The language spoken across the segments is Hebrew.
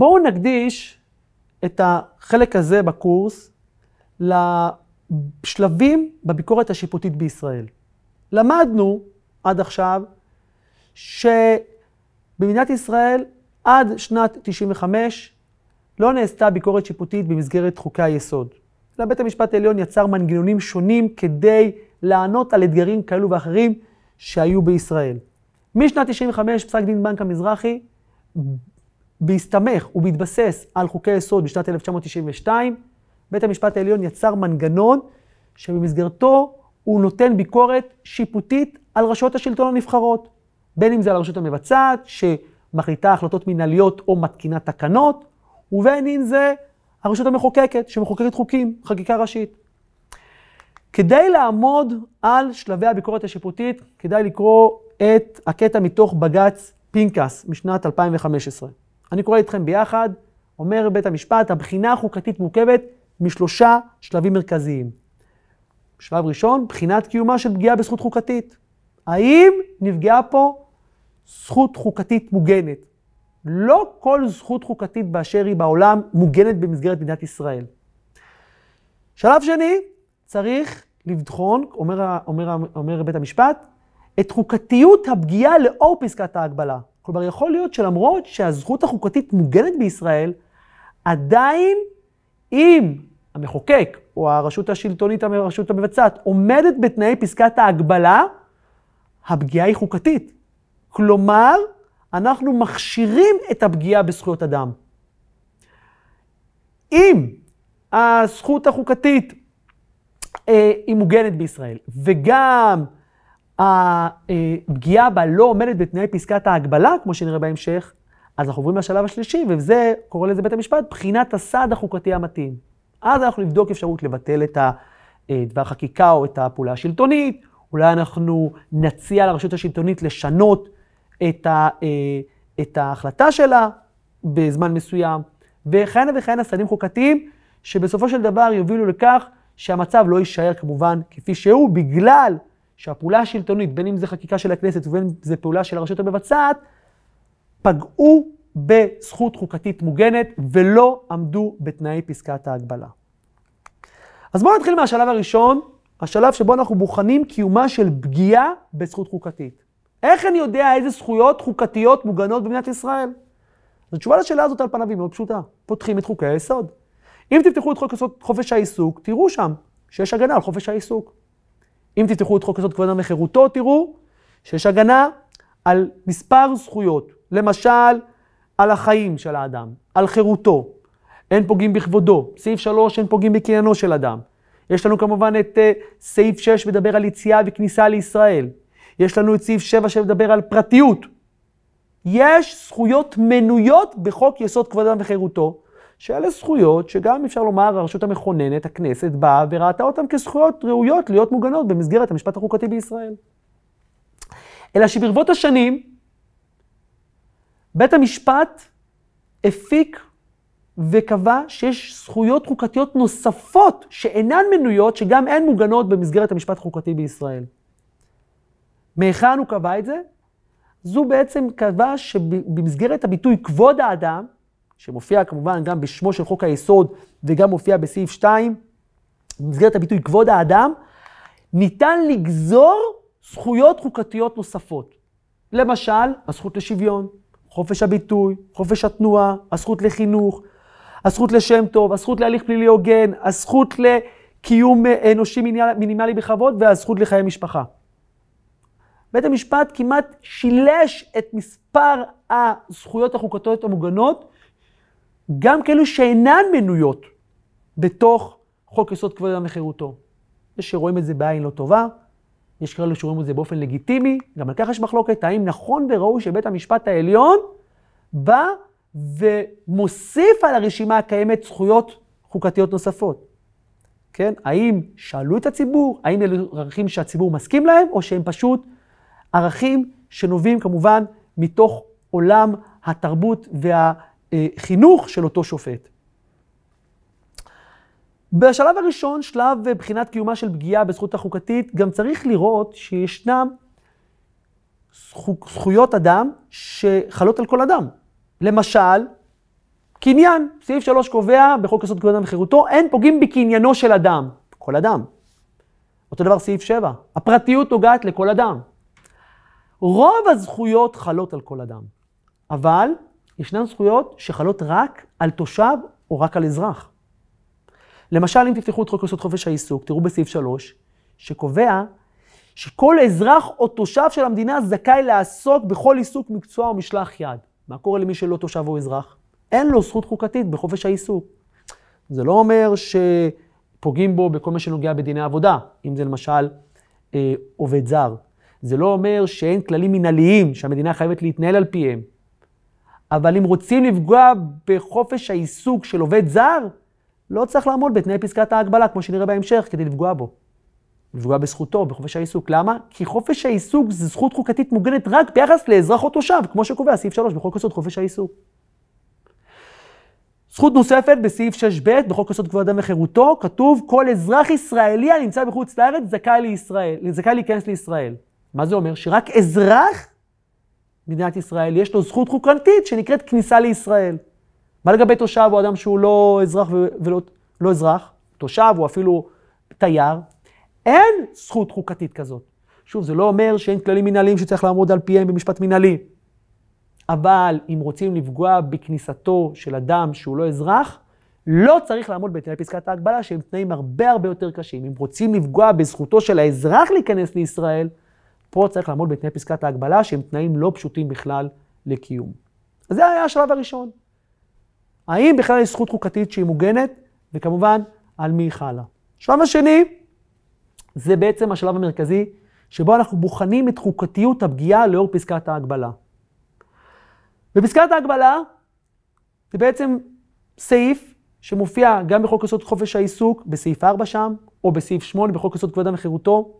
בואו נקדיש את החלק הזה בקורס לשלבים בביקורת השיפוטית בישראל. למדנו עד עכשיו שבמדינת ישראל עד שנת 95 לא נעשתה ביקורת שיפוטית במסגרת חוקי היסוד. אלא בית המשפט העליון יצר מנגנונים שונים כדי לענות על אתגרים כאלו ואחרים שהיו בישראל. משנת 95 פסק דין בנק המזרחי, בהסתמך ובהתבסס על חוקי יסוד בשנת 1992, בית המשפט העליון יצר מנגנון שבמסגרתו הוא נותן ביקורת שיפוטית על רשויות השלטון הנבחרות. בין אם זה על הרשות המבצעת, שמחליטה החלטות מנהליות או מתקינה תקנות, ובין אם זה הרשות המחוקקת, שמחוקקת חוקים, חקיקה ראשית. כדי לעמוד על שלבי הביקורת השיפוטית, כדאי לקרוא את הקטע מתוך בג"ץ פינקס משנת 2015. אני קורא איתכם ביחד, אומר בית המשפט, הבחינה החוקתית מורכבת משלושה שלבים מרכזיים. שלב ראשון, בחינת קיומה של פגיעה בזכות חוקתית. האם נפגעה פה זכות חוקתית מוגנת? לא כל זכות חוקתית באשר היא בעולם מוגנת במסגרת מדינת ישראל. שלב שני, צריך לבחון, אומר, אומר, אומר בית המשפט, את חוקתיות הפגיעה לאור פסקת ההגבלה. כלומר, יכול להיות שלמרות שהזכות החוקתית מוגנת בישראל, עדיין אם המחוקק או הרשות השלטונית, הרשות המבצעת, עומדת בתנאי פסקת ההגבלה, הפגיעה היא חוקתית. כלומר, אנחנו מכשירים את הפגיעה בזכויות אדם. אם הזכות החוקתית אה, היא מוגנת בישראל, וגם הפגיעה בה לא עומדת בתנאי פסקת ההגבלה, כמו שנראה בהמשך, אז אנחנו עוברים לשלב השלישי, וזה, קורא לזה בית המשפט, בחינת הסעד החוקתי המתאים. אז אנחנו נבדוק אפשרות לבטל את הדבר חקיקה או את הפעולה השלטונית, אולי אנחנו נציע לרשות השלטונית לשנות את, ה, אה, את ההחלטה שלה בזמן מסוים, וכהנה וכהנה סעדים חוקתיים, שבסופו של דבר יובילו לכך שהמצב לא יישאר כמובן כפי שהוא, בגלל שהפעולה השלטונית, בין אם זה חקיקה של הכנסת ובין אם זה פעולה של הרשות המבצעת, פגעו בזכות חוקתית מוגנת ולא עמדו בתנאי פסקת ההגבלה. אז בואו נתחיל מהשלב הראשון, השלב שבו אנחנו בוחנים קיומה של פגיעה בזכות חוקתית. איך אני יודע איזה זכויות חוקתיות מוגנות במדינת ישראל? אז התשובה לשאלה הזאת על פניו היא מאוד פשוטה. פותחים את חוקי היסוד. אם תפתחו את חוק חופש העיסוק, תראו שם שיש הגנה על חופש העיסוק. אם תפתחו את חוק יסוד כבוד האדם וחירותו, תראו שיש הגנה על מספר זכויות. למשל, על החיים של האדם, על חירותו. אין פוגעים בכבודו. סעיף 3, אין פוגעים בקניינו של אדם. יש לנו כמובן את uh, סעיף 6, מדבר על יציאה וכניסה לישראל. יש לנו את סעיף 7 שמדבר על פרטיות. יש זכויות מנויות בחוק יסוד כבוד אדם וחירותו, שאלה זכויות שגם אפשר לומר הרשות המכוננת, הכנסת, באה וראתה אותן כזכויות ראויות להיות מוגנות במסגרת המשפט החוקתי בישראל. אלא שברבות השנים, בית המשפט הפיק וקבע שיש זכויות חוקתיות נוספות שאינן מנויות, שגם הן מוגנות במסגרת המשפט החוקתי בישראל. מהיכן הוא קבע את זה? זו בעצם קבע שבמסגרת הביטוי כבוד האדם, שמופיע כמובן גם בשמו של חוק היסוד וגם מופיע בסעיף 2, במסגרת הביטוי כבוד האדם, ניתן לגזור זכויות חוקתיות נוספות. למשל, הזכות לשוויון, חופש הביטוי, חופש התנועה, הזכות לחינוך, הזכות לשם טוב, הזכות להליך פלילי הוגן, הזכות לקיום אנושי מינימלי בכבוד והזכות לחיי משפחה. בית המשפט כמעט שילש את מספר הזכויות החוקתיות המוגנות, גם כאלו שאינן מנויות בתוך חוק יסוד כבוד אדם וחירותו. יש שרואים את זה בעין לא טובה, יש כאלה שרואים את זה באופן לגיטימי, גם על כך יש מחלוקת, האם נכון וראוי שבית המשפט העליון בא ומוסיף על הרשימה הקיימת זכויות חוקתיות נוספות. כן? האם שאלו את הציבור, האם אלו ערכים שהציבור מסכים להם, או שהם פשוט ערכים שנובעים כמובן מתוך עולם התרבות והחינוך של אותו שופט. בשלב הראשון, שלב בחינת קיומה של פגיעה בזכות החוקתית, גם צריך לראות שישנם זכויות אדם שחלות על כל אדם. למשל, קניין, סעיף 3 קובע בחוק יסוד כבוד אדם וחירותו, אין פוגעים בקניינו של אדם, כל אדם. אותו דבר סעיף 7, הפרטיות נוגעת לכל אדם. רוב הזכויות חלות על כל אדם, אבל ישנן זכויות שחלות רק על תושב או רק על אזרח. למשל, אם תפתחו את חוק יסוד חופש העיסוק, תראו בסעיף 3, שקובע שכל אזרח או תושב של המדינה זכאי לעסוק בכל עיסוק, מקצוע או משלח יד. מה קורה למי שלא תושב או אזרח? אין לו זכות חוקתית בחופש העיסוק. זה לא אומר שפוגעים בו בכל מה שנוגע בדיני עבודה, אם זה למשל אה, עובד זר. זה לא אומר שאין כללים מנהליים שהמדינה חייבת להתנהל על פיהם. אבל אם רוצים לפגוע בחופש העיסוק של עובד זר, לא צריך לעמוד בתנאי פסקת ההגבלה, כמו שנראה בהמשך, כדי לפגוע בו. לפגוע בזכותו, בחופש העיסוק. למה? כי חופש העיסוק זה זכות חוקתית מוגנת רק ביחס לאזרח או תושב, כמו שקובע סעיף 3 בחוק יסוד חופש העיסוק. זכות נוספת בסעיף 6ב בחוק יסוד כבוד אדם וחירותו, כתוב כל אזרח ישראלי הנמצא בחוץ לארץ זכאי, לישראל, זכאי להיכנס לישראל. מה זה אומר? שרק אזרח מדינת ישראל יש לו זכות חוקתית שנקראת כניסה לישראל. מה לגבי תושב או אדם שהוא לא אזרח ולא לא אזרח, תושב או אפילו תייר? אין זכות חוקתית כזאת. שוב, זה לא אומר שאין כללים מנהליים שצריך לעמוד על פיהם במשפט מנהלי. אבל אם רוצים לפגוע בכניסתו של אדם שהוא לא אזרח, לא צריך לעמוד בתנאי פסקת ההגבלה, שהם תנאים הרבה הרבה יותר קשים. אם רוצים לפגוע בזכותו של האזרח להיכנס לישראל, פה צריך לעמוד בתנאי פסקת ההגבלה, שהם תנאים לא פשוטים בכלל לקיום. אז זה היה השלב הראשון. האם בכלל יש זכות חוקתית שהיא מוגנת, וכמובן, על מי היא חלה. השלב השני, זה בעצם השלב המרכזי, שבו אנחנו בוחנים את חוקתיות הפגיעה לאור פסקת ההגבלה. בפסקת ההגבלה, זה בעצם סעיף שמופיע גם בחוק יסוד חופש העיסוק, בסעיף 4 שם, או בסעיף 8 בחוק יסוד כבוד אדם וחירותו,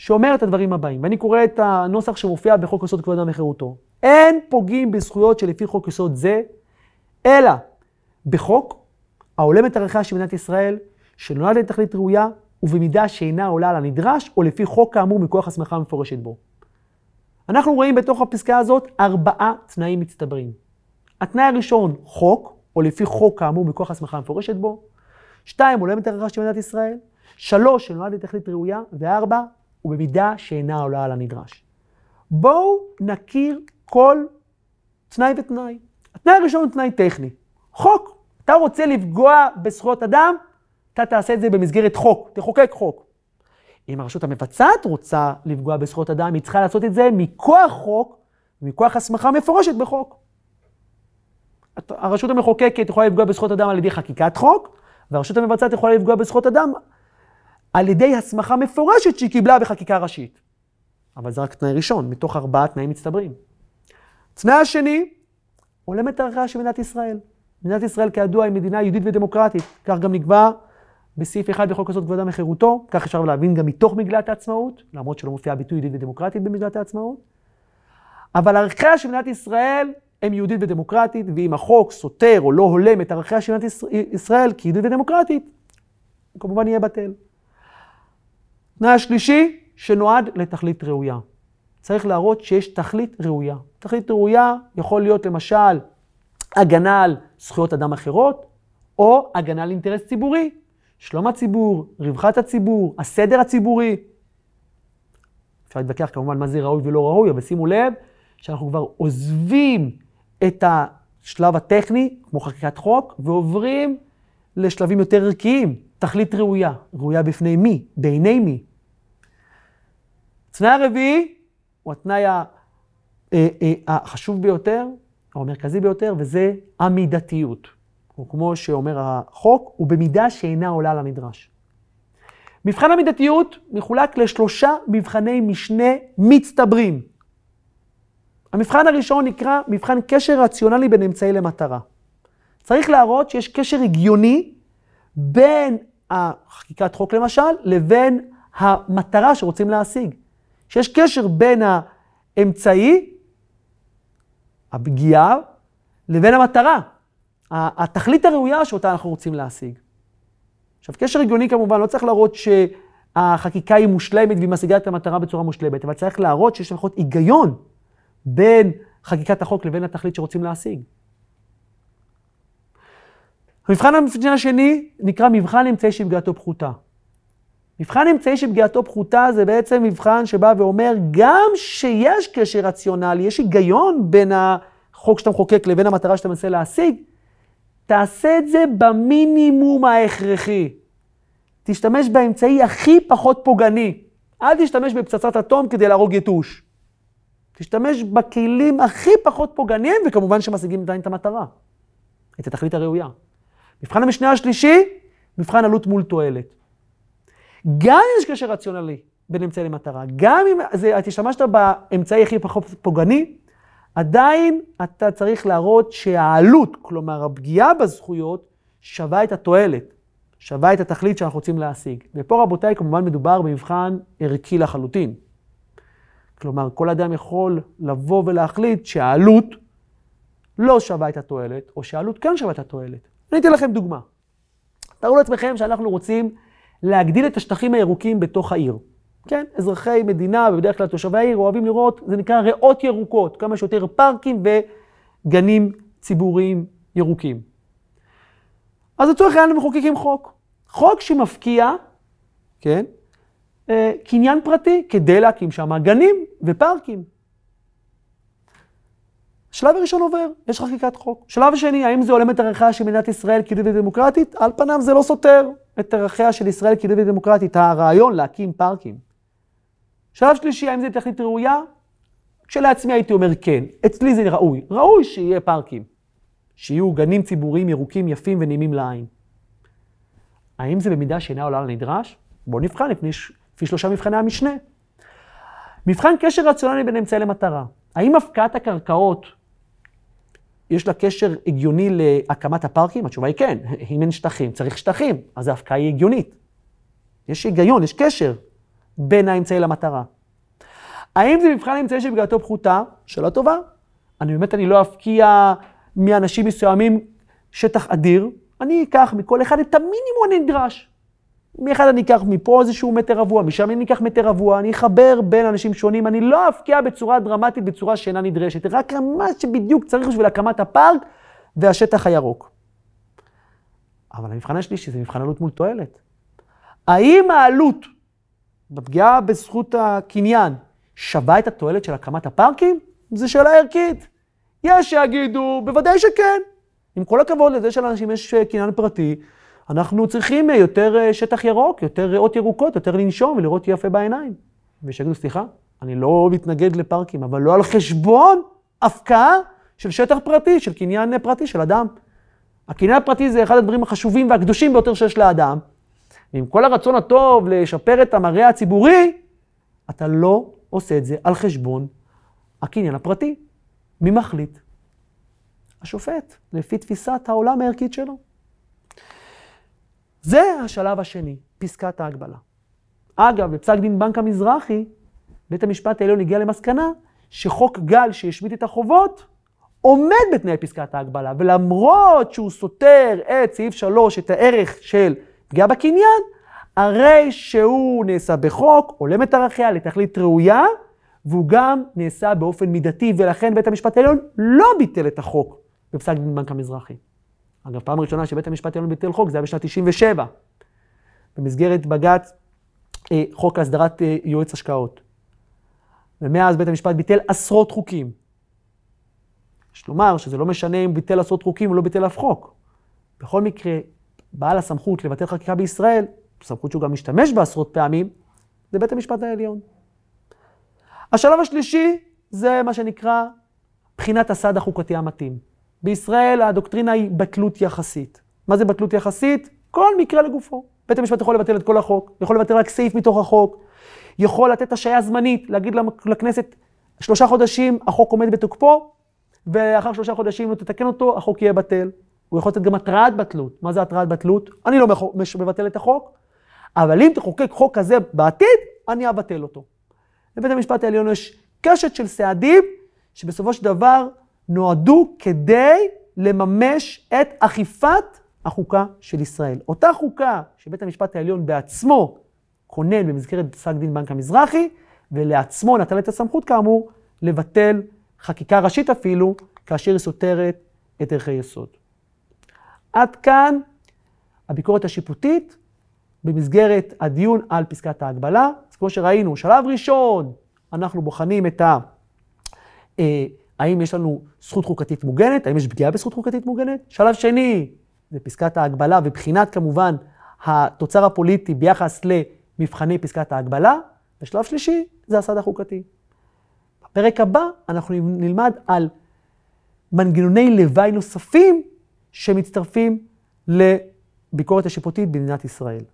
שאומר את הדברים הבאים, ואני קורא את הנוסח שמופיע בחוק יסוד כבוד אדם וחירותו. אין פוגעים בזכויות שלפי חוק יסוד זה, אלא בחוק ההולם את ערכיה של מדינת ישראל, שנולד לתכלית ראויה, ובמידה שאינה עולה על הנדרש, או לפי חוק כאמור מכוח הסמכה המפורשת בו. אנחנו רואים בתוך הפסקה הזאת ארבעה תנאים מצטברים. התנאי הראשון, חוק, או לפי חוק כאמור מכוח הסמכה המפורשת בו. שתיים, הולם את ערכיה של מדינת ישראל. שלוש, שנולד לתכלית ראויה. וארבע, ובמידה שאינה עולה על הנדרש. בואו נכיר כל תנאי ותנאי. התנאי הראשון הוא תנאי טכני. חוק. אתה רוצה לפגוע בזכויות אדם, אתה תעשה את זה במסגרת חוק, תחוקק חוק. אם הרשות המבצעת רוצה לפגוע בזכויות אדם, היא צריכה לעשות את זה מכוח חוק, מכוח הסמכה מפורשת בחוק. הרשות המחוקקת יכולה לפגוע בזכויות אדם על ידי חקיקת חוק, והרשות המבצעת יכולה לפגוע בזכויות אדם על ידי הסמכה מפורשת שהיא קיבלה בחקיקה ראשית. אבל זה רק תנאי ראשון, מתוך ארבעה תנאים מצטברים. תנאי השני, הולם את ערכיה של מדינת ישראל. מדינת ישראל כידוע היא מדינה יהודית ודמוקרטית, כך גם נקבע בסעיף 1 בחוק יסוד כבודם וחירותו, כך אפשר להבין גם מתוך מגילת העצמאות, למרות שלא מופיע ביטוי יהודית ודמוקרטית במגילת העצמאות. אבל ערכיה של מדינת ישראל הם יהודית ודמוקרטית, ואם החוק סותר או לא הולם את ערכיה של מדינת ישראל כיהודית ודמוקרטית, הוא כמובן יהיה בטל. תנאי השלישי, שנועד לתכלית ראויה. צריך להראות שיש תכלית ראויה. תכלית ראויה יכול להיות למשל הגנה על זכויות אדם אחרות, או הגנה על אינטרס ציבורי, שלום הציבור, רווחת הציבור, הסדר הציבורי. אפשר להתווכח כמובן מה זה ראוי ולא ראוי, אבל שימו לב שאנחנו כבר עוזבים את השלב הטכני, כמו חקיקת חוק, ועוברים לשלבים יותר ערכיים. תכלית ראויה. ראויה בפני מי? בעיני מי? התנאי הרביעי הוא התנאי אה, אה, החשוב ביותר, או המרכזי ביותר, וזה המידתיות. או כמו שאומר החוק, הוא במידה שאינה עולה לנדרש. מבחן המידתיות מחולק לשלושה מבחני משנה מצטברים. המבחן הראשון נקרא מבחן קשר רציונלי בין אמצעי למטרה. צריך להראות שיש קשר הגיוני בין החקיקת חוק למשל, לבין המטרה שרוצים להשיג. שיש קשר בין האמצעי, הפגיעה, לבין המטרה. התכלית הראויה שאותה אנחנו רוצים להשיג. עכשיו, קשר הגיוני כמובן, לא צריך להראות שהחקיקה היא מושלמת והיא משיגה את המטרה בצורה מושלמת, אבל צריך להראות שיש לפחות היגיון בין חקיקת החוק לבין התכלית שרוצים להשיג. המבחן השני נקרא מבחן אמצעי שפגיעתו פחותה. מבחן אמצעי שפגיעתו פחותה זה בעצם מבחן שבא ואומר, גם שיש קשר רציונלי, יש היגיון בין החוק שאתה מחוקק לבין המטרה שאתה מנסה להשיג, תעשה את זה במינימום ההכרחי. תשתמש באמצעי הכי פחות פוגעני. אל תשתמש בפצצת אטום כדי להרוג יתוש. תשתמש בכלים הכי פחות פוגעניים, וכמובן שמשיגים עדיין את המטרה, את התכלית הראויה. מבחן המשנה השלישי, מבחן עלות מול תועלת. גם אם יש קשר רציונלי בין אמצעי למטרה, גם אם זה, את השתמשת באמצעי הכי פחות פוגעני, עדיין אתה צריך להראות שהעלות, כלומר הפגיעה בזכויות, שווה את התועלת, שווה את התכלית שאנחנו רוצים להשיג. ופה רבותיי, כמובן מדובר במבחן ערכי לחלוטין. כלומר, כל אדם יכול לבוא ולהחליט שהעלות לא שווה את התועלת, או שהעלות כן שווה את התועלת. אני אתן לכם דוגמה. תארו לעצמכם שאנחנו רוצים להגדיל את השטחים הירוקים בתוך העיר. כן, אזרחי מדינה, ובדרך כלל תושבי העיר, אוהבים לראות, זה נקרא ריאות ירוקות, כמה שיותר פארקים וגנים ציבוריים ירוקים. אז לצורך העניין מחוקקים חוק. חוק שמפקיע, כן, אה, קניין פרטי כדי להקים שם גנים ופארקים. שלב הראשון עובר, יש חקיקת חוק. שלב השני, האם זה הולם את ערכיה של מדינת ישראל כיהודית ודמוקרטית? על פניו זה לא סותר את ערכיה של ישראל כיהודית ודמוקרטית, הרעיון להקים פארקים. שלב שלישי, האם זה תכלית ראויה? כשלעצמי הייתי אומר כן. אצלי זה ראוי. ראוי שיהיה פארקים. שיהיו גנים ציבוריים ירוקים, יפים ונעימים לעין. האם זה במידה שאינה עולה לנדרש? בואו נבחן לפני, לפי שלושה מבחני המשנה. מבחן קשר רציונלי בין אמצעי למטרה. האם הפקעת הקרקעות יש לה קשר הגיוני להקמת הפארקים? התשובה היא כן. אם אין שטחים, צריך שטחים, אז ההפקעה היא הגיונית. יש היגיון, יש קשר בין האמצעי למטרה. האם זה מבחן אמצעי שבגללתו פחותה? שאלה טובה. אני באמת, אני לא אפקיע מאנשים מסוימים שטח אדיר, אני אקח מכל אחד את המינימום הנדרש. מאחד אני אקח מפה איזשהו מטר רבוע, משם אני אקח מטר רבוע, אני אחבר בין אנשים שונים, אני לא אפקיע בצורה דרמטית, בצורה שאינה נדרשת, רק מה שבדיוק צריך בשביל הקמת הפארק והשטח הירוק. אבל המבחן השלישי זה מבחן עלות מול תועלת. האם העלות בפגיעה בזכות הקניין שווה את התועלת של הקמת הפארקים? זו שאלה ערכית. יש שיגידו, בוודאי שכן. עם כל הכבוד לזה שלאנשים יש אה, קניין פרטי, אנחנו צריכים אה, יותר אה, שטח ירוק, יותר ריאות ירוקות, יותר לנשום ולראות יפה בעיניים. ושיגידו, סליחה, אני לא מתנגד לפארקים, אבל לא על חשבון הפקעה של שטח פרטי, של קניין פרטי של אדם. הקניין הפרטי זה אחד הדברים החשובים והקדושים ביותר שיש לאדם. ועם כל הרצון הטוב לשפר את המראה הציבורי, אתה לא עושה את זה על חשבון הקניין הפרטי. מי מחליט? השופט, לפי תפיסת העולם הערכית שלו. זה השלב השני, פסקת ההגבלה. אגב, בפסק דין בנק המזרחי, בית המשפט העליון הגיע למסקנה שחוק גל שהשמיט את החובות, עומד בתנאי פסקת ההגבלה, ולמרות שהוא סותר את סעיף 3, את הערך של פגיעה בקניין, הרי שהוא נעשה בחוק, הולם את ערכיה לתכלית ראויה, והוא גם נעשה באופן מידתי, ולכן בית המשפט העליון לא ביטל את החוק בפסק דין בנק המזרחי. אגב, פעם ראשונה שבית המשפט העליון ביטל חוק, זה היה בשנת 97, במסגרת בג"ץ אה, חוק להסדרת אה, יועץ השקעות. ומאז בית המשפט ביטל עשרות חוקים. יש לומר שזה לא משנה אם ביטל עשרות חוקים או לא ביטל אף חוק. בכל מקרה, בעל הסמכות לבטל חקיקה בישראל, סמכות שהוא גם משתמש בה עשרות פעמים, זה בית המשפט העליון. השלב השלישי זה מה שנקרא בחינת הסד החוקתי המתאים. בישראל הדוקטרינה היא בטלות יחסית. מה זה בטלות יחסית? כל מקרה לגופו. בית המשפט יכול לבטל את כל החוק, יכול לבטל רק סעיף מתוך החוק, יכול לתת השעיה זמנית, להגיד לכנסת, שלושה חודשים החוק עומד בתוקפו, ואחר שלושה חודשים אם לא תתקן אותו, החוק יהיה בטל. הוא יכול לתת גם התראת בטלות. מה זה התראת בטלות? אני לא מבטל את החוק, אבל אם תחוקק חוק כזה בעתיד, אני אבטל אותו. לבית המשפט העליון יש קשת של סעדים, שבסופו של דבר נועדו כדי לממש את אכיפת החוקה של ישראל. אותה חוקה שבית המשפט העליון בעצמו כונן במסגרת פסק דין בנק המזרחי, ולעצמו נטל את הסמכות כאמור לבטל חקיקה ראשית אפילו, כאשר היא סותרת את ערכי יסוד. עד כאן הביקורת השיפוטית במסגרת הדיון על פסקת ההגבלה. אז כמו שראינו, שלב ראשון, אנחנו בוחנים את ה... האם יש לנו זכות חוקתית מוגנת, האם יש פגיעה בזכות חוקתית מוגנת. שלב שני, זה פסקת ההגבלה ובחינת כמובן התוצר הפוליטי ביחס למבחני פסקת ההגבלה. ושלב שלישי, זה הסד החוקתי. בפרק הבא אנחנו נלמד על מנגנוני לוואי נוספים שמצטרפים לביקורת השיפוטית במדינת ישראל.